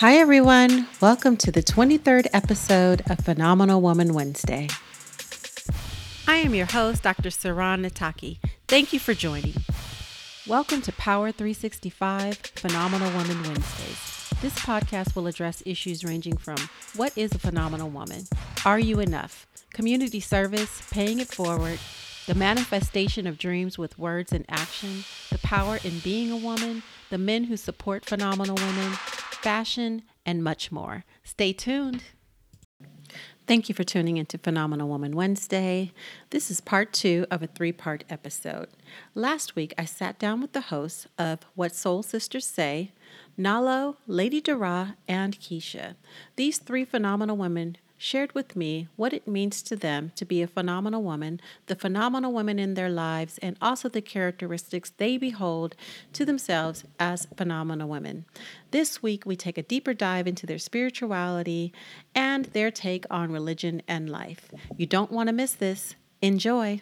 Hi, everyone. Welcome to the 23rd episode of Phenomenal Woman Wednesday. I am your host, Dr. Saran Nataki. Thank you for joining. Welcome to Power 365 Phenomenal Woman Wednesdays. This podcast will address issues ranging from what is a phenomenal woman? Are you enough? Community service, paying it forward, the manifestation of dreams with words and action, the power in being a woman, the men who support phenomenal women, fashion, and much more. Stay tuned. Thank you for tuning into Phenomenal Woman Wednesday. This is part two of a three part episode. Last week, I sat down with the hosts of What Soul Sisters Say, Nalo, Lady Dara, and Keisha. These three phenomenal women shared with me what it means to them to be a phenomenal woman, the phenomenal women in their lives, and also the characteristics they behold to themselves as phenomenal women. This week, we take a deeper dive into their spirituality and their take on religion and life. You don't want to miss this. Enjoy.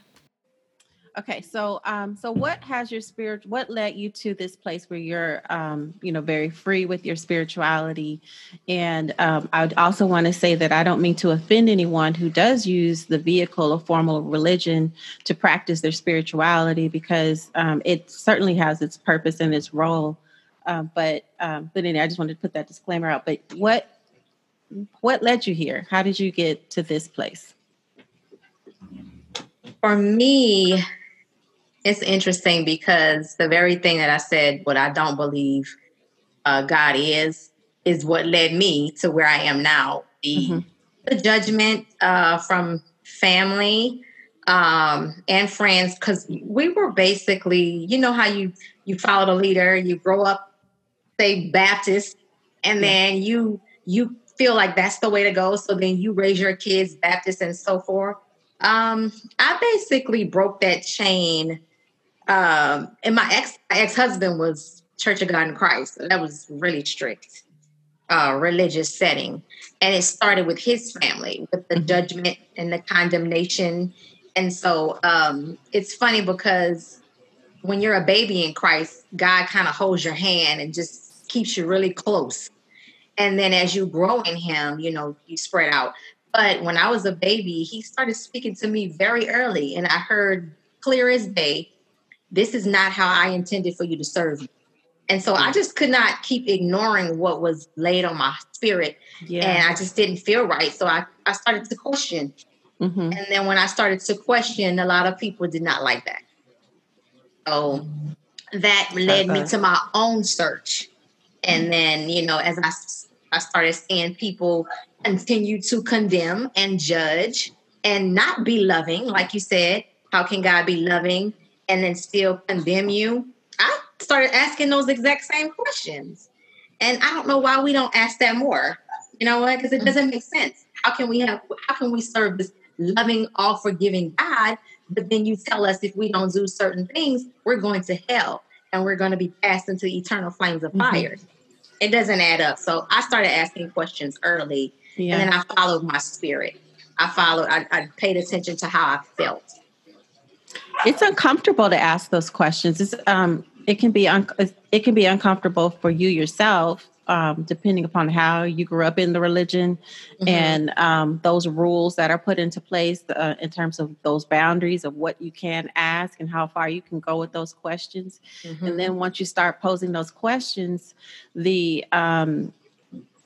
Okay, so um, so what has your spirit? What led you to this place where you're, um, you know, very free with your spirituality? And um, I also want to say that I don't mean to offend anyone who does use the vehicle of formal religion to practice their spirituality, because um, it certainly has its purpose and its role. Um, but um, but anyway, I just wanted to put that disclaimer out. But what what led you here? How did you get to this place? For me, it's interesting because the very thing that I said, what I don't believe uh, God is, is what led me to where I am now. The, mm-hmm. the judgment uh, from family um, and friends, because we were basically, you know, how you you follow the leader, you grow up, say Baptist, and then you you feel like that's the way to go. So then you raise your kids Baptist and so forth. Um, I basically broke that chain um, and my ex ex husband was Church of God in Christ. So that was really strict uh, religious setting, and it started with his family, with the mm-hmm. judgment and the condemnation. And so um, it's funny because when you're a baby in Christ, God kind of holds your hand and just keeps you really close. And then as you grow in Him, you know, you spread out. But when I was a baby, He started speaking to me very early, and I heard clear as day this is not how I intended for you to serve me. And so I just could not keep ignoring what was laid on my spirit. Yeah. And I just didn't feel right. So I, I started to question. Mm-hmm. And then when I started to question, a lot of people did not like that. So that led uh-huh. me to my own search. And then, you know, as I, I started seeing people continue to condemn and judge and not be loving, like you said, how can God be loving and then still condemn you? I started asking those exact same questions. And I don't know why we don't ask that more. You know what? Because it doesn't make sense. How can we have how can we serve this loving, all forgiving God, but then you tell us if we don't do certain things, we're going to hell and we're going to be cast into eternal flames of mm-hmm. fire. It doesn't add up. So I started asking questions early yeah. and then I followed my spirit. I followed, I, I paid attention to how I felt it's uncomfortable to ask those questions. It's, um, it can be un- it can be uncomfortable for you yourself, um, depending upon how you grew up in the religion mm-hmm. and um, those rules that are put into place uh, in terms of those boundaries of what you can ask and how far you can go with those questions. Mm-hmm. And then once you start posing those questions, the um,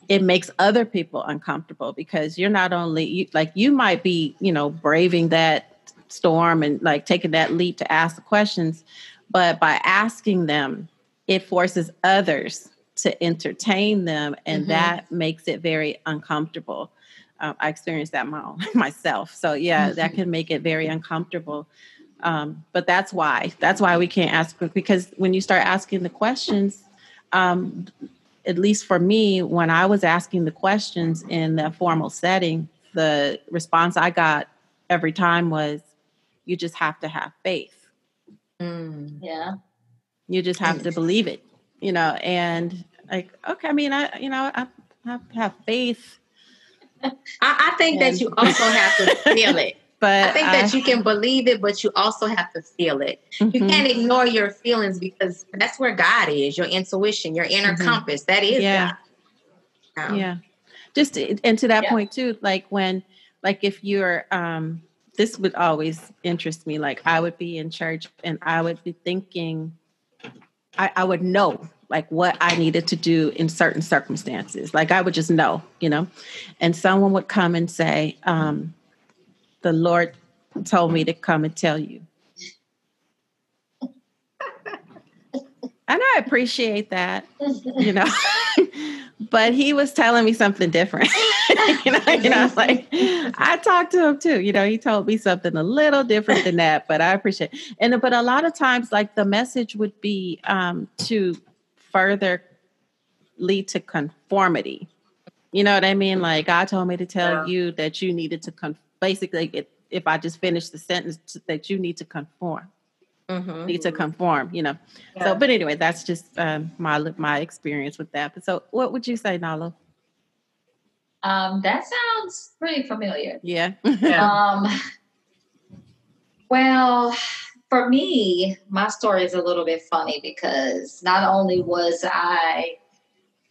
it makes other people uncomfortable because you're not only you, like you might be you know braving that storm and like taking that leap to ask the questions. But by asking them, it forces others to entertain them, and mm-hmm. that makes it very uncomfortable. Um, I experienced that my, myself. So, yeah, mm-hmm. that can make it very uncomfortable. Um, but that's why. That's why we can't ask because when you start asking the questions, um, at least for me, when I was asking the questions in the formal setting, the response I got every time was, you just have to have faith. Mm. Yeah. You just have to believe it, you know, and like, okay, I mean, I, you know, I have have faith. I, I think and, that you also have to feel it. But I think I, that you can believe it, but you also have to feel it. Mm-hmm. You can't ignore your feelings because that's where God is, your intuition, your inner mm-hmm. compass. That is yeah. God. Um, yeah. Just and to that yeah. point too, like when, like if you're, um, this would always interest me. Like I would be in church and I would be thinking, I, I would know like what I needed to do in certain circumstances. Like I would just know, you know, and someone would come and say, um, "The Lord told me to come and tell you." And I appreciate that, you know. but he was telling me something different. you know, you know, I was like, I talked to him too. You know, he told me something a little different than that, but I appreciate. It. And but a lot of times, like the message would be um, to further lead to conformity. You know what I mean? Like God told me to tell yeah. you that you needed to con- basically, it, if I just finish the sentence, that you need to conform mm-hmm. need to conform, you know. Yeah. So, but anyway, that's just um, my my experience with that. But so, what would you say, Nalo? Um, that sounds pretty familiar. Yeah. um, well, for me, my story is a little bit funny because not only was I,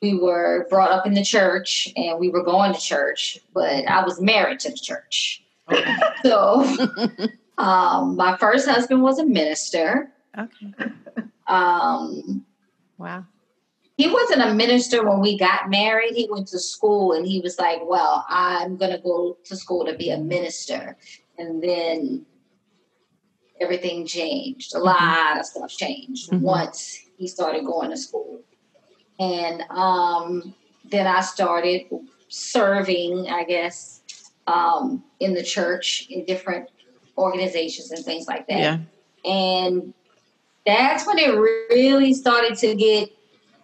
we were brought up in the church and we were going to church, but I was married to the church. so um, my first husband was a minister. Okay. Um, wow. He wasn't a minister when we got married. He went to school and he was like, Well, I'm going to go to school to be a minister. And then everything changed. A mm-hmm. lot of stuff changed mm-hmm. once he started going to school. And um, then I started serving, I guess, um, in the church in different organizations and things like that. Yeah. And that's when it really started to get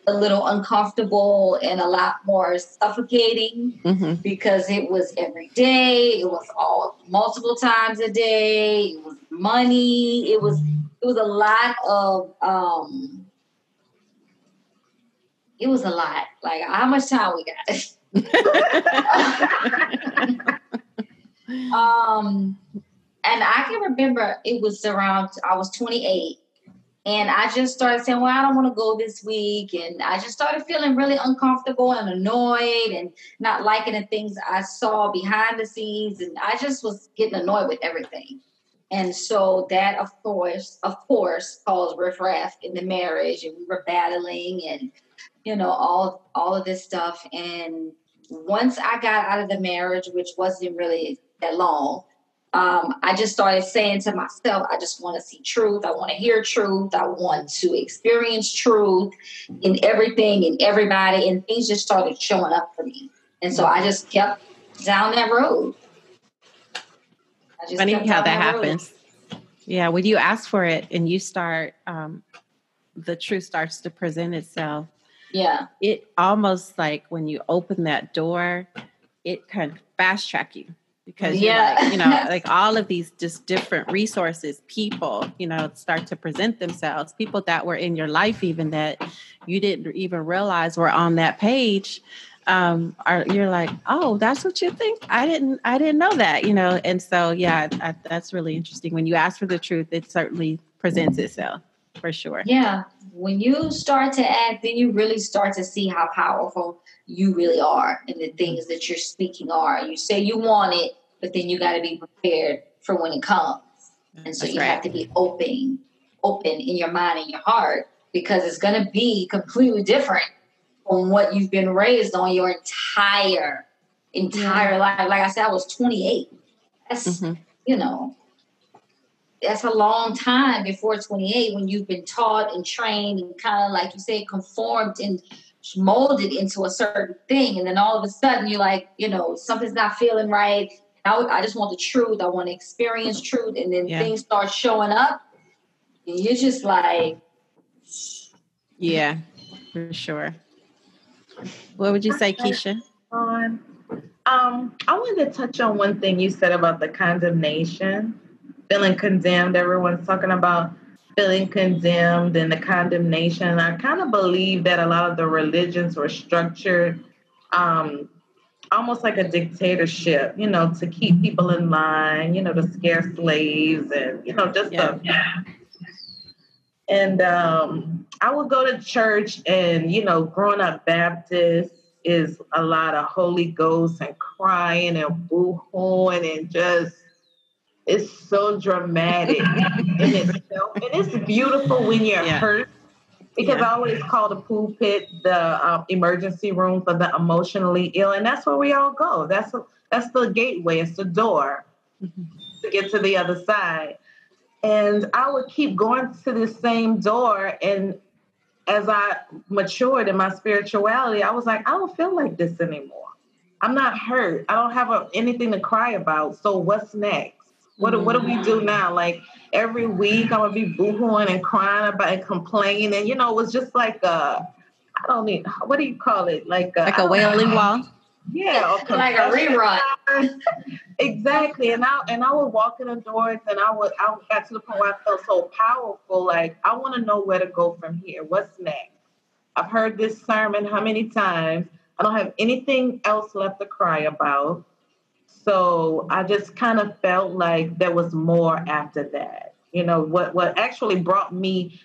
a little uncomfortable and a lot more suffocating mm-hmm. because it was every day, it was all multiple times a day, it was money, it was it was a lot of um it was a lot. Like how much time we got? um and I can remember it was around I was 28 and I just started saying, Well, I don't want to go this week. And I just started feeling really uncomfortable and annoyed and not liking the things I saw behind the scenes. And I just was getting annoyed with everything. And so that of course, of course, caused riffraff in the marriage and we were battling and you know, all all of this stuff. And once I got out of the marriage, which wasn't really that long, um, I just started saying to myself, I just want to see truth. I want to hear truth. I want to experience truth in everything and everybody. And things just started showing up for me. And so I just kept down that road. I just Funny how that, that happens. Yeah, when you ask for it and you start, um, the truth starts to present itself. Yeah. It almost like when you open that door, it can fast track you because yeah. like, you know like all of these just different resources people you know start to present themselves people that were in your life even that you didn't even realize were on that page um are you're like oh that's what you think? I didn't i didn't know that you know? And so yeah I, that's really interesting. When you ask for the truth it certainly presents itself for sure. Yeah. When you start to act then you really start to see how powerful you really are and the things that you're speaking are. You say you want it, but then you got to be prepared for when it comes. And so That's you right. have to be open, open in your mind and your heart because it's going to be completely different from what you've been raised on your entire entire life. Like I said, I was 28. That's mm-hmm. you know, that's a long time before 28 when you've been taught and trained and kind of like you say conformed and molded into a certain thing. And then all of a sudden you're like, you know, something's not feeling right. I, I just want the truth. I want to experience truth. And then yeah. things start showing up. And you're just like, yeah, for sure. What would you say, Keisha? Um, um, I wanted to touch on one thing you said about the condemnation, feeling condemned. Everyone's talking about feeling condemned and the condemnation. I kind of believe that a lot of the religions were structured um, almost like a dictatorship, you know, to keep people in line, you know, to scare slaves and, you know, just yeah. and um, I would go to church and, you know, growing up Baptist, is a lot of Holy Ghost and crying and boo-hooing and just it's so dramatic in itself. And it's beautiful when you're yeah. hurt because yeah. I always call the pulpit the um, emergency room for the emotionally ill, and that's where we all go. That's that's the gateway. It's the door mm-hmm. to get to the other side. And I would keep going to the same door, and as I matured in my spirituality, I was like, I don't feel like this anymore. I'm not hurt. I don't have a, anything to cry about. So what's next? What do, what do we mm-hmm. do now? Like every week, I'm gonna be boohooing and crying about and complaining, and you know, it was just like a, I don't need what do you call it? Like a, like a wailing wall. Yeah, like a rerun. exactly, and I and I would walk in the doors, and I would I got to the point where I felt so powerful. Like I want to know where to go from here. What's next? I've heard this sermon how many times? I don't have anything else left to cry about. So I just kind of felt like there was more after that. You know, what what actually brought me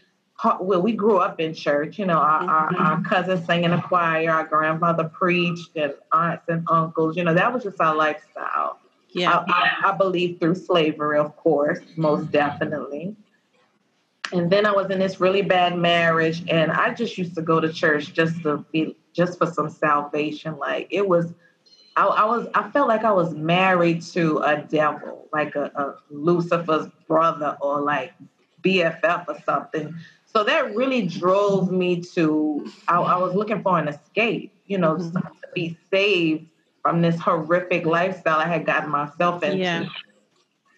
well, we grew up in church. You know, our, mm-hmm. our, our, cousins sang in the choir, our grandmother preached, and aunts and uncles. You know, that was just our lifestyle. Yeah, I, I, I believe through slavery, of course, most definitely. And then I was in this really bad marriage, and I just used to go to church just to be just for some salvation. Like it was I, I, was I felt like I was married to a devil, like a, a Lucifer's brother or like BFF or something. So that really drove me to I, I was looking for an escape, you know, mm-hmm. to be saved from this horrific lifestyle I had gotten myself into. Yeah.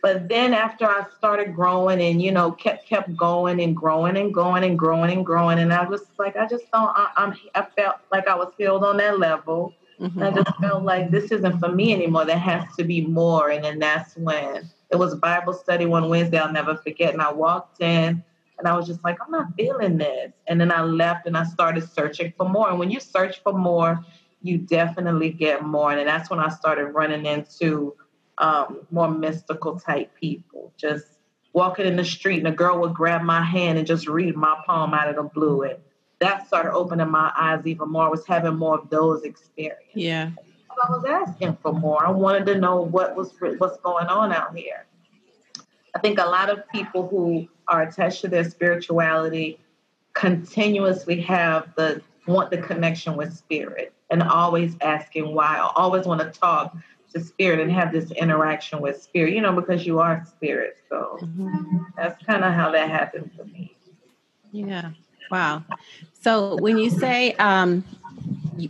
But then after I started growing and you know kept kept going and growing and going and growing and growing and I was like I just don't I, I'm I felt like I was healed on that level Mm-hmm. I just felt like this isn't for me anymore. There has to be more. And then that's when it was Bible study one Wednesday, I'll never forget. And I walked in and I was just like, I'm not feeling this. And then I left and I started searching for more. And when you search for more, you definitely get more. And that's when I started running into um, more mystical type people. Just walking in the street and a girl would grab my hand and just read my palm out of the blue. And that started opening my eyes even more. I was having more of those experiences. Yeah. I was asking for more. I wanted to know what was what's going on out here. I think a lot of people who are attached to their spirituality continuously have the want the connection with spirit and always asking why. I always want to talk to spirit and have this interaction with spirit, you know, because you are spirit. So mm-hmm. that's kind of how that happened for me. Yeah. Wow. So when you say um,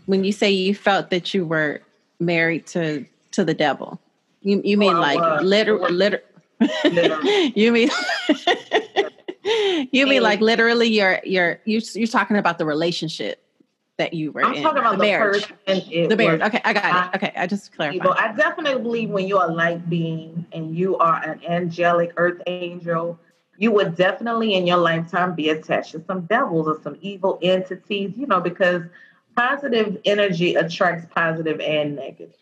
when you say you felt that you were married to to the devil, you you mean oh, like literally? liter- you mean you mean like literally you're you're you're you're talking about the relationship that you were I'm in. talking about the, the marriage. The marriage. Okay, I got it. Okay, I just clarified. I definitely believe when you're a light being and you are an angelic earth angel, you would definitely in your lifetime be attached to some devils or some evil entities, you know, because positive energy attracts positive and negative.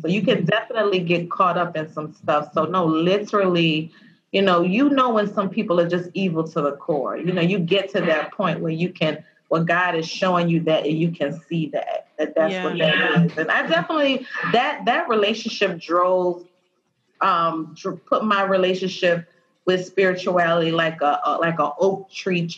So you can definitely get caught up in some stuff. So no, literally, you know, you know when some people are just evil to the core. You know, you get to that point where you can where God is showing you that and you can see that that that's yeah. what that yeah. is. And I definitely that that relationship drove um put my relationship with spirituality like a, a like a oak tree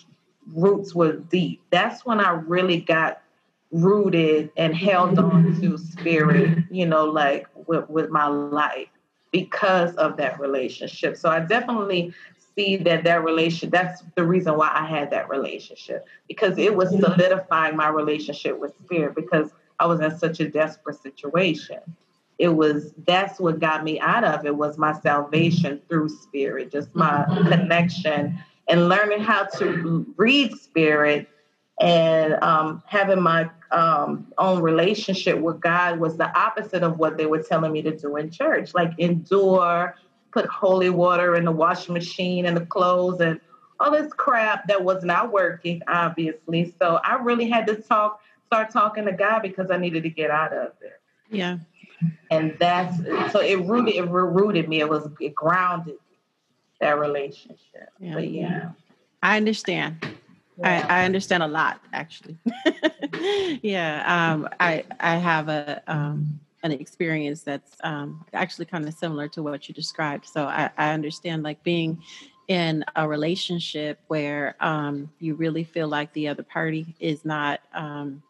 roots were deep. That's when I really got rooted and held on mm-hmm. to spirit, you know, like with, with my life because of that relationship. So I definitely see that that relation that's the reason why I had that relationship because it was solidifying my relationship with spirit because I was in such a desperate situation it was that's what got me out of it was my salvation through spirit just my connection and learning how to read spirit and um, having my um, own relationship with god was the opposite of what they were telling me to do in church like endure put holy water in the washing machine and the clothes and all this crap that was not working obviously. So i really had to talk start talking to god because i needed to get out of it. Yeah and that's so it rooted it rooted me. It was it grounded that relationship. Yeah. But yeah, I understand. Yeah. I, I understand a lot actually. yeah. Um, I I have a um, an experience that's um, actually kind of similar to what you described. So I, I understand like being in a relationship where um, you really feel like the other party is not um,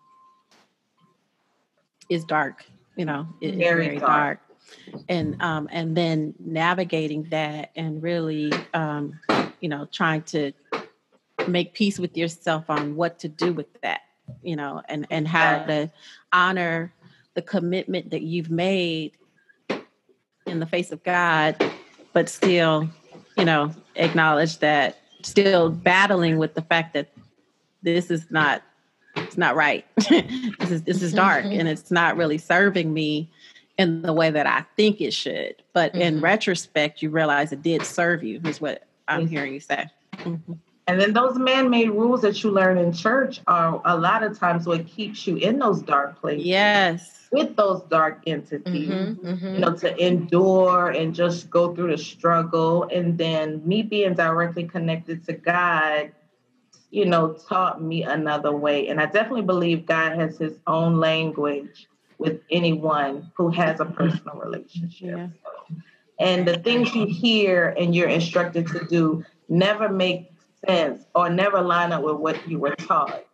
is dark, you know, very, very dark. dark. And um, and then navigating that and really um, you know trying to make peace with yourself on what to do with that, you know, and and how to honor the commitment that you've made in the face of God, but still, you know, acknowledge that still battling with the fact that this is not it's not right. this is this is dark and it's not really serving me in the way that I think it should. But mm-hmm. in retrospect, you realize it did serve you, is what I'm hearing you say. Mm-hmm. And then those man-made rules that you learn in church are a lot of times what keeps you in those dark places. Yes with those dark entities, mm-hmm, mm-hmm. you know, to endure and just go through the struggle. And then me being directly connected to God, you know, taught me another way. And I definitely believe God has his own language with anyone who has a personal relationship. Yeah. And the things you hear and you're instructed to do never make sense or never line up with what you were taught.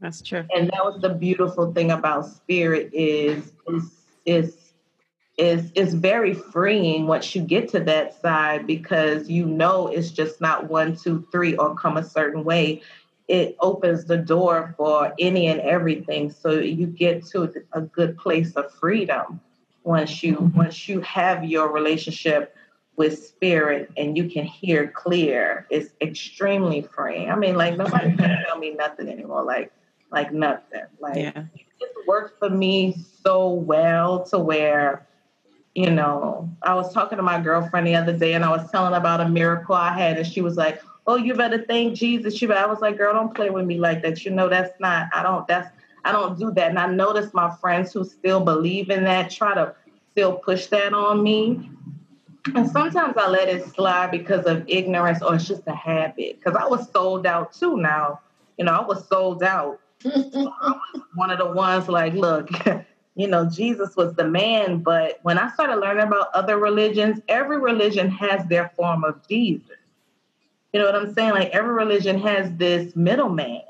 That's true. And that was the beautiful thing about spirit is is is is is very freeing once you get to that side because you know it's just not one, two, three, or come a certain way. It opens the door for any and everything. So you get to a good place of freedom once you mm-hmm. once you have your relationship with spirit and you can hear clear. It's extremely freeing. I mean, like nobody can tell me nothing anymore. Like like nothing. Like yeah. it worked for me so well to where, you know, I was talking to my girlfriend the other day and I was telling about a miracle I had, and she was like, Oh, you better thank Jesus. She I was like, girl, don't play with me like that. You know, that's not, I don't, that's, I don't do that. And I noticed my friends who still believe in that try to still push that on me. And sometimes I let it slide because of ignorance or it's just a habit. Because I was sold out too now. You know, I was sold out one of the ones like, look, you know, Jesus was the man. But when I started learning about other religions, every religion has their form of Jesus. You know what I'm saying? Like every religion has this middleman.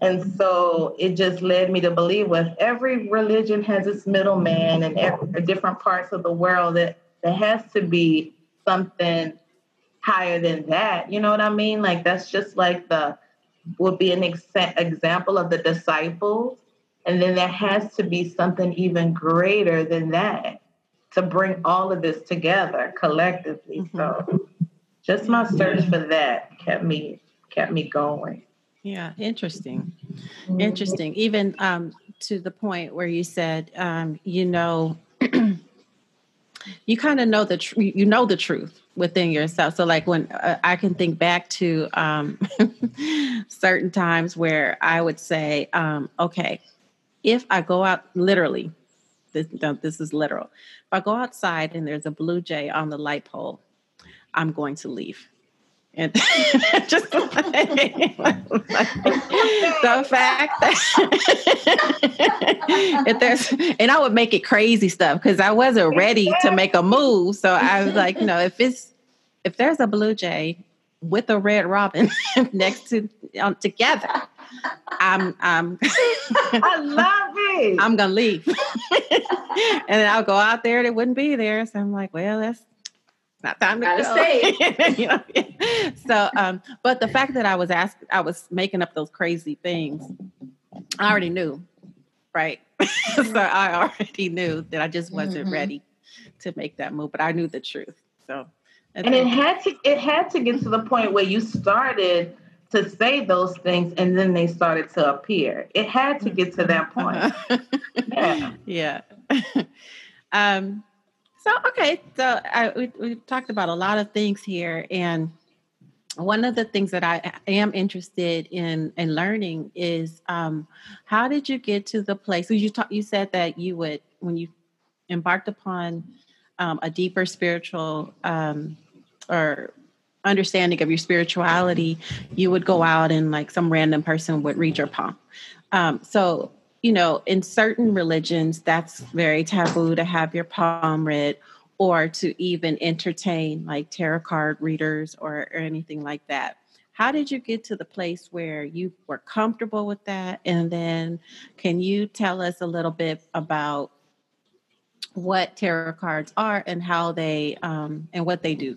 And so it just led me to believe with every religion has its middleman and every, different parts of the world that there has to be something higher than that. You know what I mean? Like that's just like the would be an ex- example of the disciples. And then there has to be something even greater than that to bring all of this together collectively. Mm-hmm. So just my search for that kept me kept me going. Yeah, interesting. Interesting. Even um, to the point where you said, um, you know, you kind of know the tr- you know the truth within yourself. So like when uh, I can think back to um, certain times where I would say, um, okay, if I go out literally, this, no, this is literal. If I go outside and there's a blue jay on the light pole, I'm going to leave. And just like, the fact that if there's and I would make it crazy stuff because I wasn't ready to make a move. So I was like, you know, if it's if there's a blue jay with a red robin next to um, together, I'm I'm I love it. I'm gonna leave. and then I'll go out there and it wouldn't be there. So I'm like, well, that's not time to Gotta go. Stay. you know? So, um, but the fact that I was asked, I was making up those crazy things. I already knew, right? so I already knew that I just wasn't mm-hmm. ready to make that move, but I knew the truth. So, and it had to, it had to get to the point where you started to say those things and then they started to appear. It had to get to that point. yeah. Yeah. um, so okay, so I, we we talked about a lot of things here, and one of the things that I am interested in in learning is um, how did you get to the place? So you talk, you said that you would when you embarked upon um, a deeper spiritual um, or understanding of your spirituality, you would go out and like some random person would read your palm. Um, so, you know, in certain religions, that's very taboo to have your palm read or to even entertain like tarot card readers or, or anything like that. How did you get to the place where you were comfortable with that? And then can you tell us a little bit about what tarot cards are and how they um, and what they do?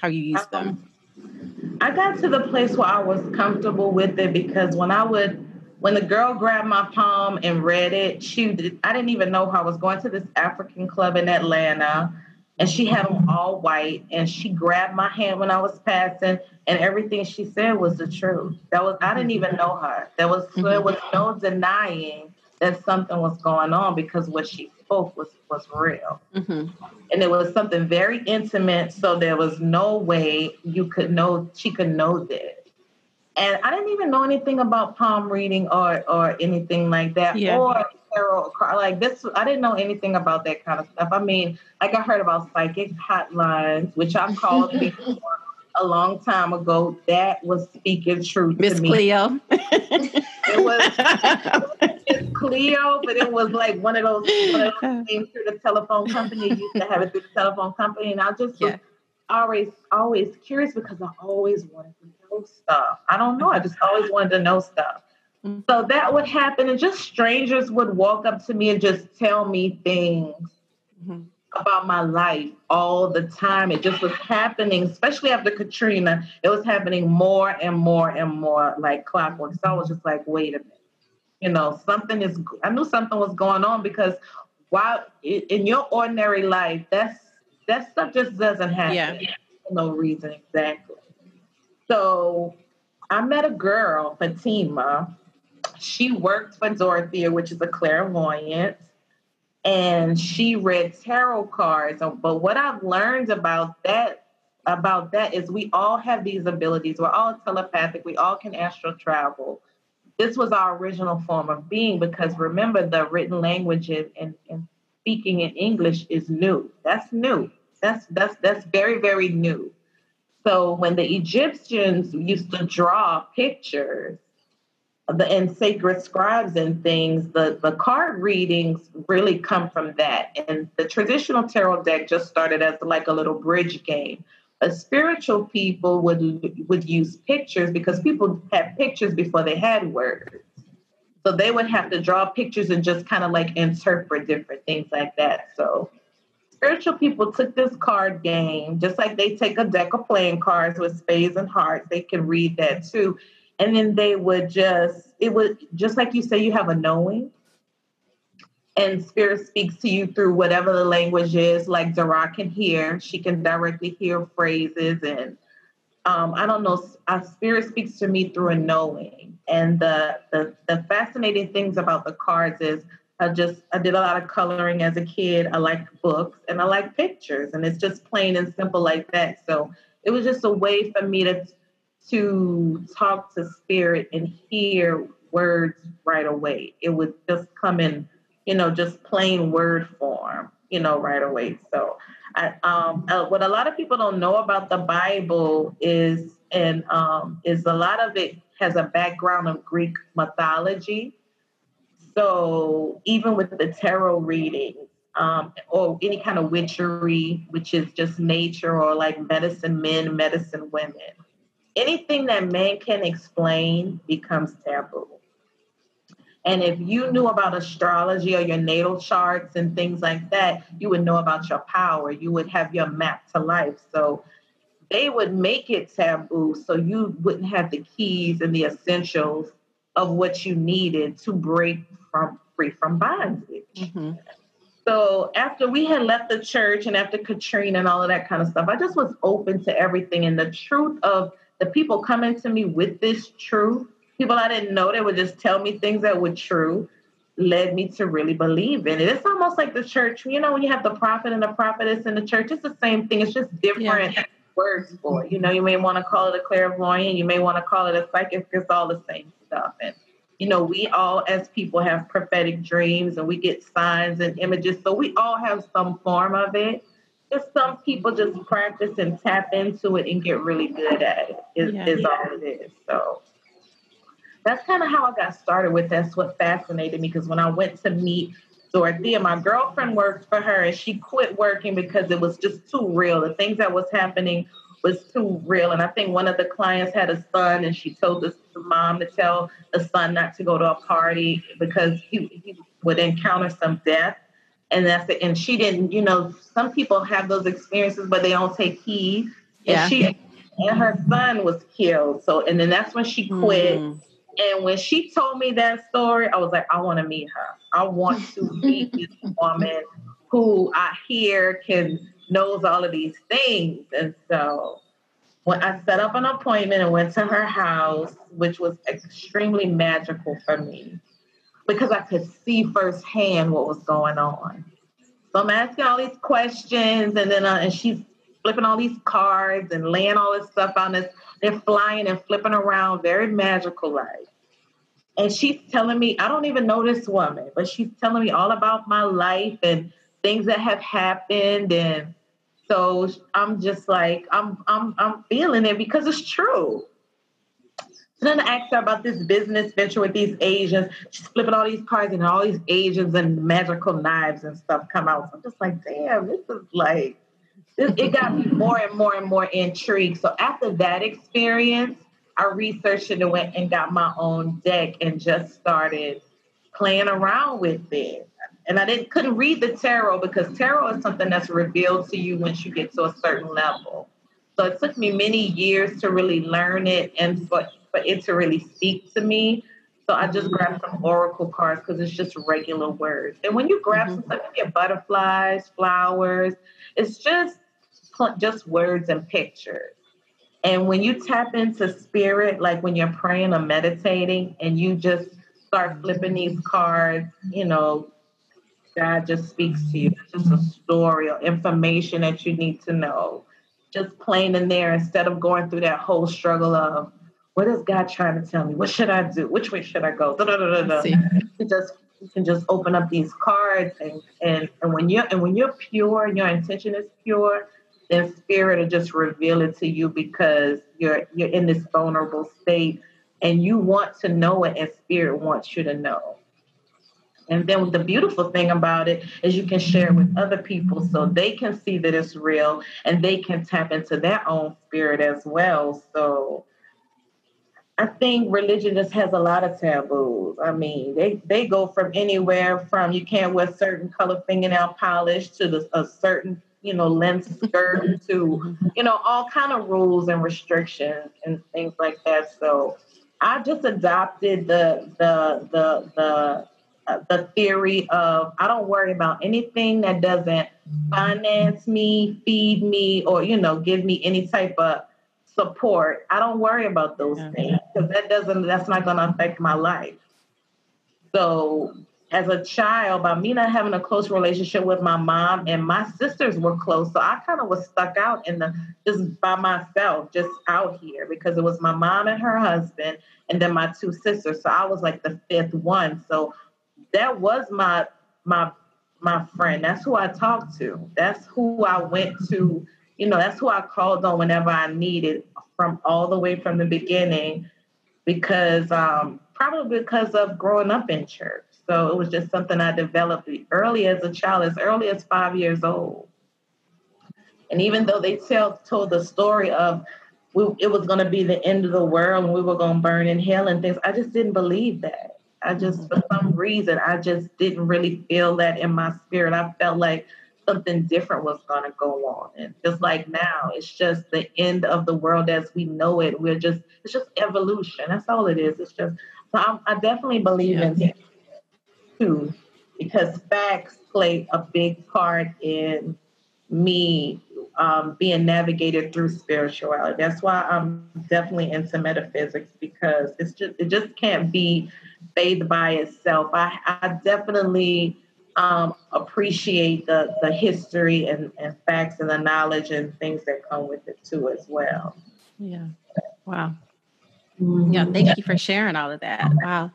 How you use them? Um, I got to the place where I was comfortable with it because when I would when the girl grabbed my palm and read it, she did, I didn't even know her. I was going to this African club in Atlanta and she had them all white and she grabbed my hand when I was passing and everything she said was the truth. That was I didn't even know her. There was mm-hmm. there was no denying that something was going on because what she spoke was was real. Mm-hmm. And it was something very intimate, so there was no way you could know she could know this. And I didn't even know anything about palm reading or or anything like that. Yeah. Or tarot like this I didn't know anything about that kind of stuff. I mean, like I heard about psychic hotlines, which I've called before a long time ago. That was speaking truth to me, Miss Cleo. it was Miss Cleo, but it was like one of those one of those things through the telephone company. used to have it through the telephone company, and I just yeah. was always always curious because I always wanted to know stuff. I don't know. I just always wanted to know stuff. So that would happen, and just strangers would walk up to me and just tell me things mm-hmm. about my life all the time. It just was happening, especially after Katrina. It was happening more and more and more like clockwork. So I was just like, wait a minute. You know, something is, I knew something was going on because while in your ordinary life, that's that stuff just doesn't happen yeah. for no reason exactly. So I met a girl, Fatima. She worked for Dorothea, which is a clairvoyant, and she read tarot cards. Um, but what I've learned about that about that is we all have these abilities. We're all telepathic. We all can astral travel. This was our original form of being because remember the written languages and, and speaking in English is new. That's new. That's that's that's very very new. So when the Egyptians used to draw pictures, the and sacred scribes and things, the the card readings really come from that. And the traditional tarot deck just started as like a little bridge game. A spiritual people would would use pictures because people had pictures before they had words. So they would have to draw pictures and just kind of like interpret different things like that. So spiritual people took this card game, just like they take a deck of playing cards with spades and hearts, they can read that too. And then they would just, it would, just like you say, you have a knowing. And spirit speaks to you through whatever the language is, like Dara can hear. She can directly hear phrases. And um, I don't know, spirit speaks to me through a knowing. And the, the, the fascinating things about the cards is I just I did a lot of coloring as a kid. I like books and I like pictures, and it's just plain and simple like that. So it was just a way for me to to talk to spirit and hear words right away. It would just come in, you know, just plain word form, you know, right away. So I, um, uh, what a lot of people don't know about the Bible is, and um, is a lot of it has a background of Greek mythology so even with the tarot readings, um, or any kind of witchery, which is just nature, or like medicine men, medicine women, anything that man can explain becomes taboo. And if you knew about astrology or your natal charts and things like that, you would know about your power. You would have your map to life. So they would make it taboo so you wouldn't have the keys and the essentials of what you needed to break from free from bondage. Mm-hmm. So after we had left the church and after Katrina and all of that kind of stuff, I just was open to everything. And the truth of the people coming to me with this truth, people I didn't know, they would just tell me things that were true, led me to really believe in it. It's almost like the church, you know, when you have the prophet and the prophetess in the church, it's the same thing. It's just different yeah. words for it. You know, you may want to call it a clairvoyant, you may want to call it a psychic, it's all the same stuff. And you know, we all as people have prophetic dreams and we get signs and images. So we all have some form of it. just some people just practice and tap into it and get really good at it. Is, yeah. is all it is. So that's kind of how I got started with. That's what fascinated me because when I went to meet Dorothea, my girlfriend worked for her, and she quit working because it was just too real. The things that was happening was too real. And I think one of the clients had a son, and she told the mom to tell the son not to go to a party because he, he would encounter some death. And that's it. And she didn't, you know, some people have those experiences, but they don't take heed. Yeah. And she and her son was killed. So, and then that's when she quit. Mm. And when she told me that story, I was like, I want to meet her. I want to meet this woman who I hear can knows all of these things. And so when I set up an appointment and went to her house, which was extremely magical for me because I could see firsthand what was going on. So I'm asking all these questions, and then uh, and she's flipping all these cards and laying all this stuff on this. They're flying and flipping around, very magical like. And she's telling me, I don't even know this woman, but she's telling me all about my life and things that have happened and so I'm just like, I'm I'm I'm feeling it because it's true. So then I asked her about this business venture with these Asians. She's flipping all these cards and all these Asians and magical knives and stuff come out. So I'm just like, damn, this is like, this, it got me more and more and more intrigued. So after that experience, I researched it and went and got my own deck and just started playing around with it and I didn't couldn't read the tarot because tarot is something that's revealed to you once you get to a certain level. So it took me many years to really learn it and for, for it to really speak to me. So I just grabbed some oracle cards because it's just regular words. And when you grab mm-hmm. some you get butterflies, flowers, it's just just words and pictures. And when you tap into spirit, like when you're praying or meditating, and you just start flipping these cards, you know, God just speaks to you. It's just a story or information that you need to know. Just plain in there instead of going through that whole struggle of what is God trying to tell me? What should I do? Which way should I go? Da, da, da, da, You just you can just open up these cards and, and and when you're and when you're pure and your intention is pure, then spirit will just reveal it to you because you're you're in this vulnerable state and you want to know it and spirit wants you to know. And then the beautiful thing about it is you can share it with other people so they can see that it's real and they can tap into their own spirit as well. So I think religion just has a lot of taboos. I mean, they, they go from anywhere from you can't wear certain color fingernail polish to the, a certain, you know, length skirt to, you know, all kind of rules and restrictions and things like that. So I just adopted the the the the the theory of I don't worry about anything that doesn't finance me, feed me, or you know, give me any type of support. I don't worry about those things because that doesn't that's not going to affect my life. So as a child, by me not having a close relationship with my mom and my sisters were close, so I kind of was stuck out in the just by myself, just out here because it was my mom and her husband, and then my two sisters. So I was like the fifth one. So that was my my my friend. That's who I talked to. That's who I went to. You know, that's who I called on whenever I needed from all the way from the beginning, because um, probably because of growing up in church. So it was just something I developed early as a child, as early as five years old. And even though they tell told the story of we, it was going to be the end of the world and we were going to burn in hell and things, I just didn't believe that. I just, for some reason, I just didn't really feel that in my spirit. I felt like something different was going to go on. And just like now, it's just the end of the world as we know it. We're just, it's just evolution. That's all it is. It's just, so I'm, i definitely believe yeah. in it too, because facts play a big part in me um, being navigated through spirituality. That's why I'm definitely into metaphysics because it's just it just can't be faith by itself. I, I definitely um, appreciate the the history and, and facts and the knowledge and things that come with it too as well. Yeah. Wow. Mm-hmm. Yeah, thank you for sharing all of that. Wow.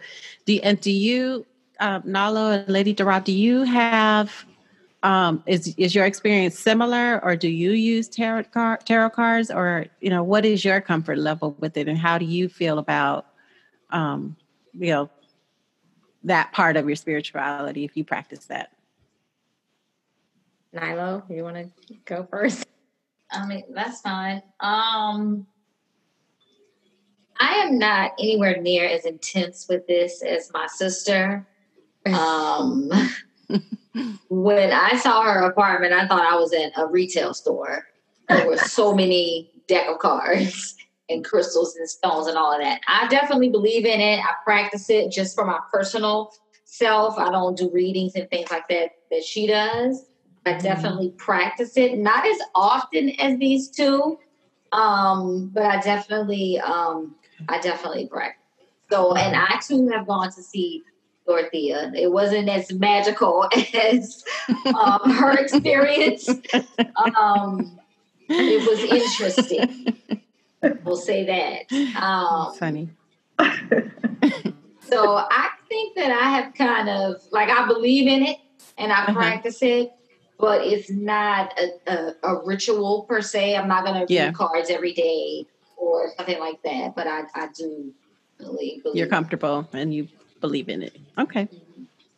Do and do you, uh, Nalo and Lady Dara, do you have Um, is is your experience similar, or do you use tarot card, tarot cards, or you know, what is your comfort level with it, and how do you feel about, um, you know, that part of your spirituality if you practice that? Nilo, you want to go first? I mean, that's fine. Um, I am not anywhere near as intense with this as my sister. Um, when I saw her apartment, I thought I was in a retail store. There were so many deck of cards and crystals and stones and all of that. I definitely believe in it. I practice it just for my personal self. I don't do readings and things like that that she does. I mm-hmm. definitely mm-hmm. practice it, not as often as these two, um, but I definitely, um, I definitely practice. So, and I too have gone to see Dorothea. It wasn't as magical as um, her experience. Um, it was interesting. We'll say that. Um, funny. so I think that I have kind of like I believe in it and I uh-huh. practice it, but it's not a, a, a ritual per se. I'm not going to yeah. read cards every day or something like that. But I, I do believe, believe. You're comfortable and you believe in it. Okay.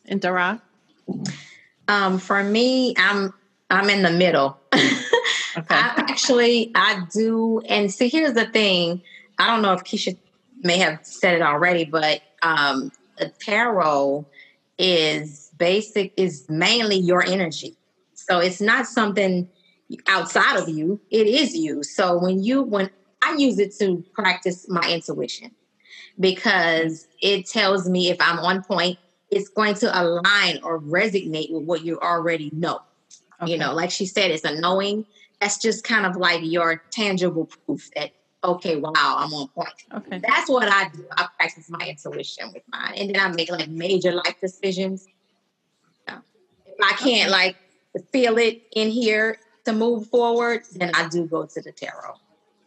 And Dara? Um, for me, I'm I'm in the middle. I actually I do and see here's the thing. I don't know if Keisha may have said it already, but um tarot is basic is mainly your energy. So it's not something outside of you, it is you. So when you when I use it to practice my intuition because it tells me if I'm on point, it's going to align or resonate with what you already know. Okay. You know, like she said, it's a knowing. That's just kind of like your tangible proof that okay, wow, I'm on point. Okay. That's what I do. I practice my intuition with mine. And then I make like major life decisions. If I can't okay. like feel it in here to move forward, then I do go to the tarot.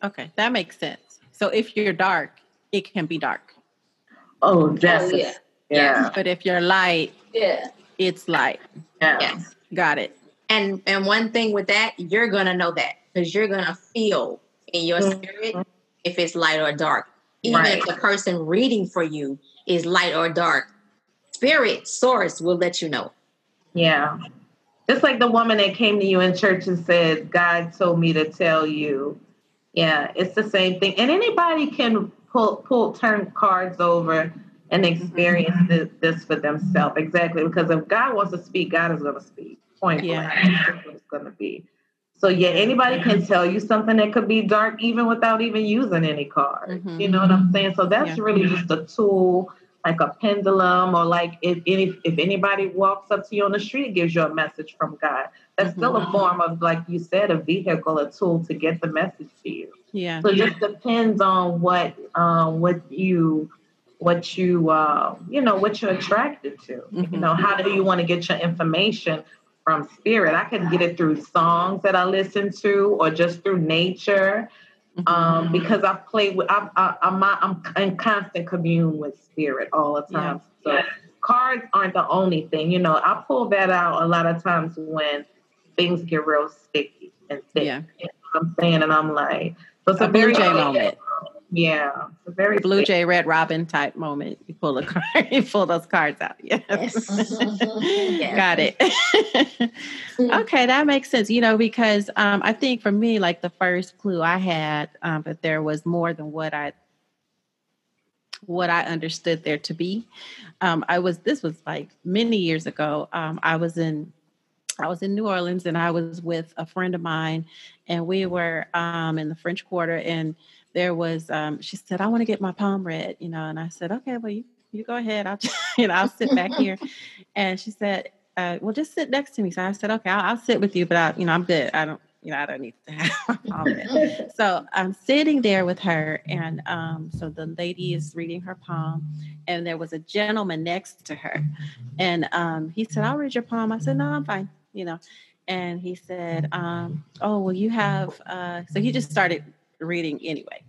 Okay, that makes sense. So if you're dark, it can be dark. Oh, definitely. Oh, yeah. yeah. But if you're light, yeah, it's light. Yeah. Yes. Got it. And and one thing with that, you're gonna know that because you're gonna feel in your mm-hmm. spirit if it's light or dark. Even right. if the person reading for you is light or dark, spirit source will let you know. Yeah. Just like the woman that came to you in church and said, God told me to tell you. Yeah, it's the same thing. And anybody can pull, pull, turn cards over and mm-hmm. experience mm-hmm. this, this, for themselves. Exactly. Because if God wants to speak, God is going to speak. Point yeah. what it's going to be. So yeah, anybody can tell you something that could be dark even without even using any card. Mm-hmm. You know what I'm saying? So that's yeah. really just a tool, like a pendulum, or like if any if anybody walks up to you on the street, gives you a message from God. That's mm-hmm. still a form of, like you said, a vehicle, a tool to get the message to you. Yeah. So it just depends on what um, what you what you uh, you know what you're attracted to. Mm-hmm. You know, how do you want to get your information? From spirit. I can get it through songs that I listen to or just through nature. Um, mm-hmm. because I play with, I, I, I'm, I'm in constant commune with spirit all the time. Yeah. So cards aren't the only thing, you know, I pull that out a lot of times when things get real sticky and thick. Yeah. You know I'm saying? And I'm like, so it's a, a very moment. Yeah, it's a very Blue Jay Red Robin type moment. You pull a card, you pull those cards out. Yes, yes. got it. okay, that makes sense. You know, because um, I think for me, like the first clue I had, um, but there was more than what I what I understood there to be. Um, I was this was like many years ago. Um, I was in I was in New Orleans and I was with a friend of mine, and we were um, in the French Quarter and there was um, she said i want to get my palm read you know and i said okay well you, you go ahead i'll you know i'll sit back here. And she said uh, well just sit next to me. So i said okay i'll, I'll sit with you but i you know i'm good. I don't you know i don't need to have my palm read. So i'm sitting there with her and um, so the lady is reading her palm and there was a gentleman next to her. And um, he said i'll read your palm. I said no i'm fine you know and he said um, oh well you have uh, so he just started reading anyway.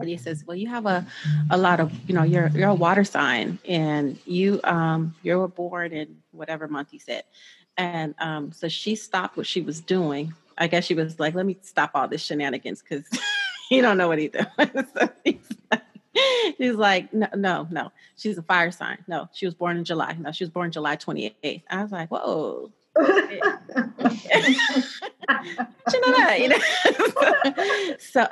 And he says, "Well, you have a, a lot of, you know, you're you're a water sign, and you um you were born in whatever month he said, And um, so she stopped what she was doing. I guess she was like, let me stop all this shenanigans because you don't know what he's doing. so he's like, she's like, no, no, no. She's a fire sign. No, she was born in July. No, she was born July 28th. I was like, whoa. You know so,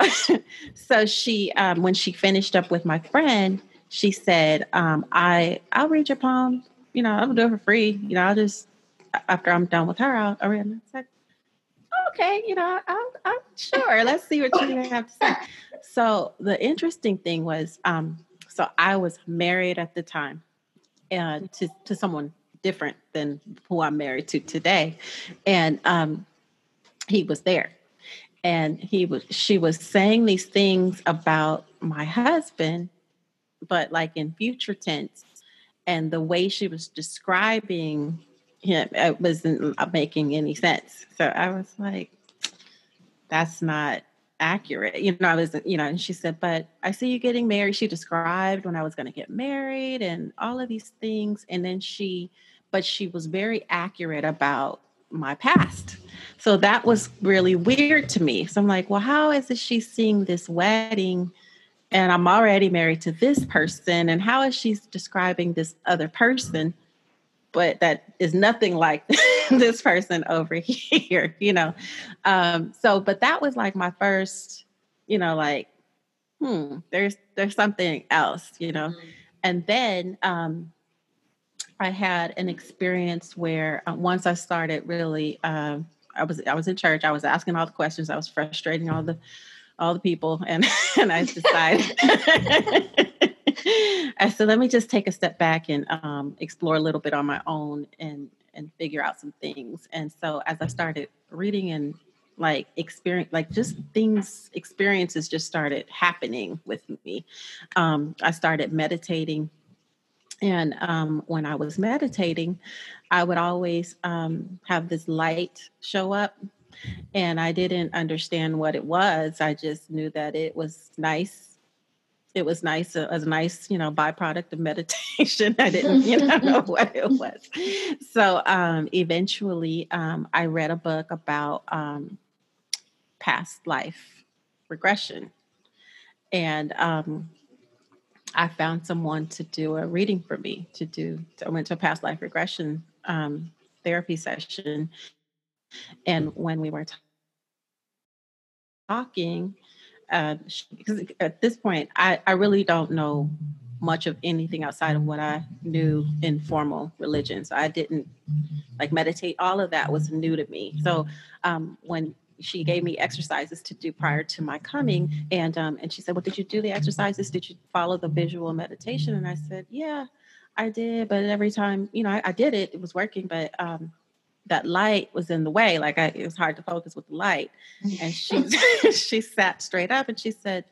so she, um, when she finished up with my friend, she said, um, I, I'll read your poem. You know, I'll do it for free. You know, I'll just, after I'm done with her, I'll, I'll read. And I said, okay, you know, I'm, I'm sure. Let's see what you have to say. So the interesting thing was, um, so I was married at the time, uh, to to someone different than who I'm married to today, and um, he was there, and he was she was saying these things about my husband, but like in future tense, and the way she was describing him it wasn't making any sense. So I was like, that's not accurate. You know, I was, you know, and she said, but I see you getting married. She described when I was going to get married and all of these things. And then she, but she was very accurate about my past. So that was really weird to me. So I'm like, well, how is it she seeing this wedding and I'm already married to this person? And how is she describing this other person? but that is nothing like this person over here, you know. Um, so, but that was like my first, you know, like, hmm, there's there's something else, you know. Mm-hmm. And then um, I had an experience where uh, once I started really, um, I was I was in church. I was asking all the questions. I was frustrating all the all the people, and and I decided. I said, let me just take a step back and um, explore a little bit on my own and and figure out some things. And so as I started reading and like experience, like just things, experiences just started happening with me. Um, I started meditating. And um, when I was meditating, I would always um, have this light show up and I didn't understand what it was. I just knew that it was nice. It was nice as a nice you know byproduct of meditation. I didn't you know, know what it was. So um, eventually um, i read a book about um, past life regression. And um, i found someone to do a reading for me to do i went to a past life regression um, therapy session and when we were t- talking because uh, at this point, I, I really don't know much of anything outside of what I knew in formal religion. So I didn't like meditate. All of that was new to me. So um, when she gave me exercises to do prior to my coming, and um, and she said, "Well, did you do the exercises? Did you follow the visual meditation?" And I said, "Yeah, I did, but every time you know I, I did it, it was working, but um, that light was in the way. Like I, it was hard to focus with the light. And she she sat straight up and she said,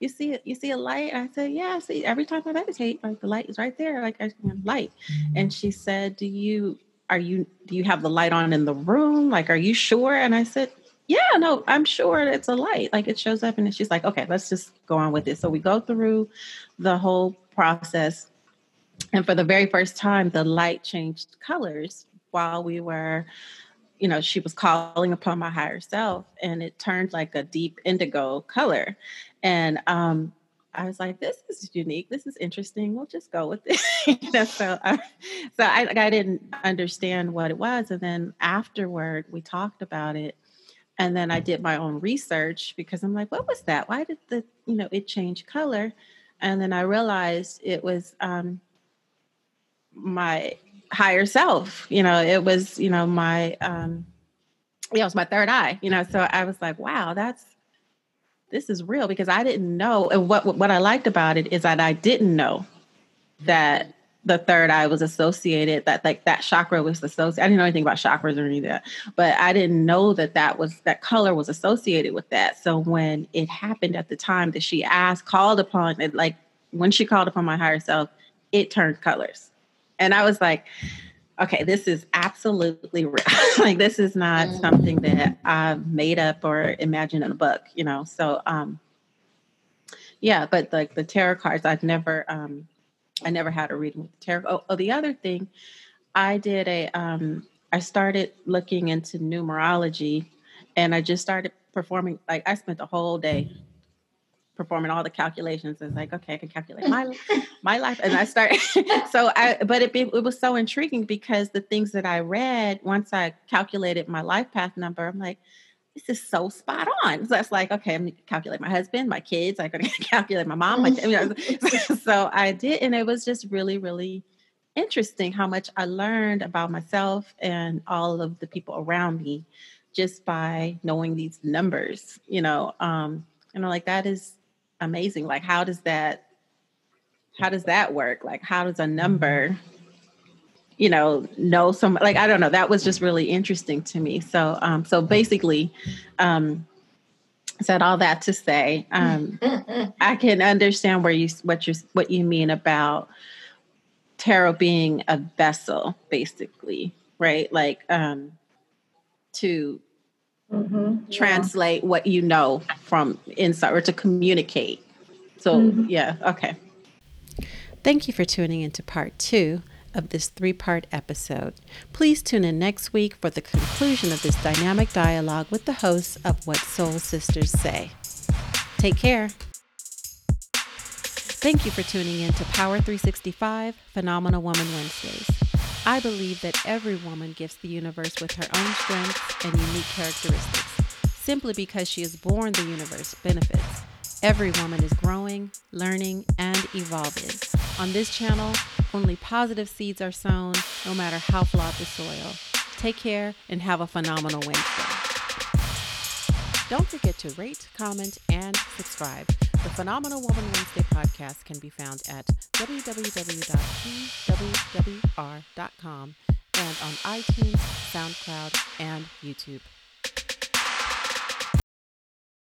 "You see? You see a light?" I said, "Yeah. I see every time I meditate, like the light is right there, like I light." And she said, "Do you are you do you have the light on in the room? Like, are you sure?" And I said, yeah, no, I'm sure it's a light. Like it shows up, and she's like, okay, let's just go on with it. So we go through the whole process. And for the very first time, the light changed colors while we were you know she was calling upon my higher self and it turned like a deep indigo color and um I was like, "This is unique. This is interesting. We'll just go with it." you know, so, so I, I didn't understand what it was, and then afterward, we talked about it, and then I did my own research because I'm like, "What was that? Why did the you know it change color?" And then I realized it was um, my higher self. You know, it was, you know, my um yeah, it was my third eye, you know. So I was like, wow, that's this is real because I didn't know. And what what I liked about it is that I didn't know that the third eye was associated that like that chakra was associated. I didn't know anything about chakras or any of that, but I didn't know that that was that color was associated with that. So when it happened at the time that she asked, called upon it, like when she called upon my higher self, it turned colors. And I was like, okay, this is absolutely real. like this is not mm. something that I made up or imagined in a book, you know. So um yeah, but like the tarot cards, I've never um I never had a reading with the tarot. Oh, oh the other thing, I did a um I started looking into numerology and I just started performing. Like I spent the whole day performing all the calculations. It's like, okay, I can calculate my my life, and I started. so I, but it it was so intriguing because the things that I read once I calculated my life path number, I'm like, this is so spot on. So that's like, okay, I'm gonna calculate my husband, my kids. I'm gonna calculate my mom. My, you know, so I did, and it was just really, really interesting how much I learned about myself and all of the people around me just by knowing these numbers. You know, um, and I'm like that is amazing. Like, how does that? How does that work? Like, how does a number you know know some like i don't know that was just really interesting to me so um so basically um said all that to say um i can understand where you what you what you mean about tarot being a vessel basically right like um to mm-hmm. translate yeah. what you know from inside or to communicate so mm-hmm. yeah okay thank you for tuning into part two of this three part episode. Please tune in next week for the conclusion of this dynamic dialogue with the hosts of What Soul Sisters Say. Take care. Thank you for tuning in to Power 365 Phenomenal Woman Wednesdays. I believe that every woman gifts the universe with her own strengths and unique characteristics, simply because she is born the universe benefits. Every woman is growing, learning, and evolving. On this channel, only positive seeds are sown, no matter how flawed the soil. Take care and have a phenomenal Wednesday. Don't forget to rate, comment, and subscribe. The Phenomenal Woman Wednesday podcast can be found at www.pwwr.com and on iTunes, SoundCloud, and YouTube.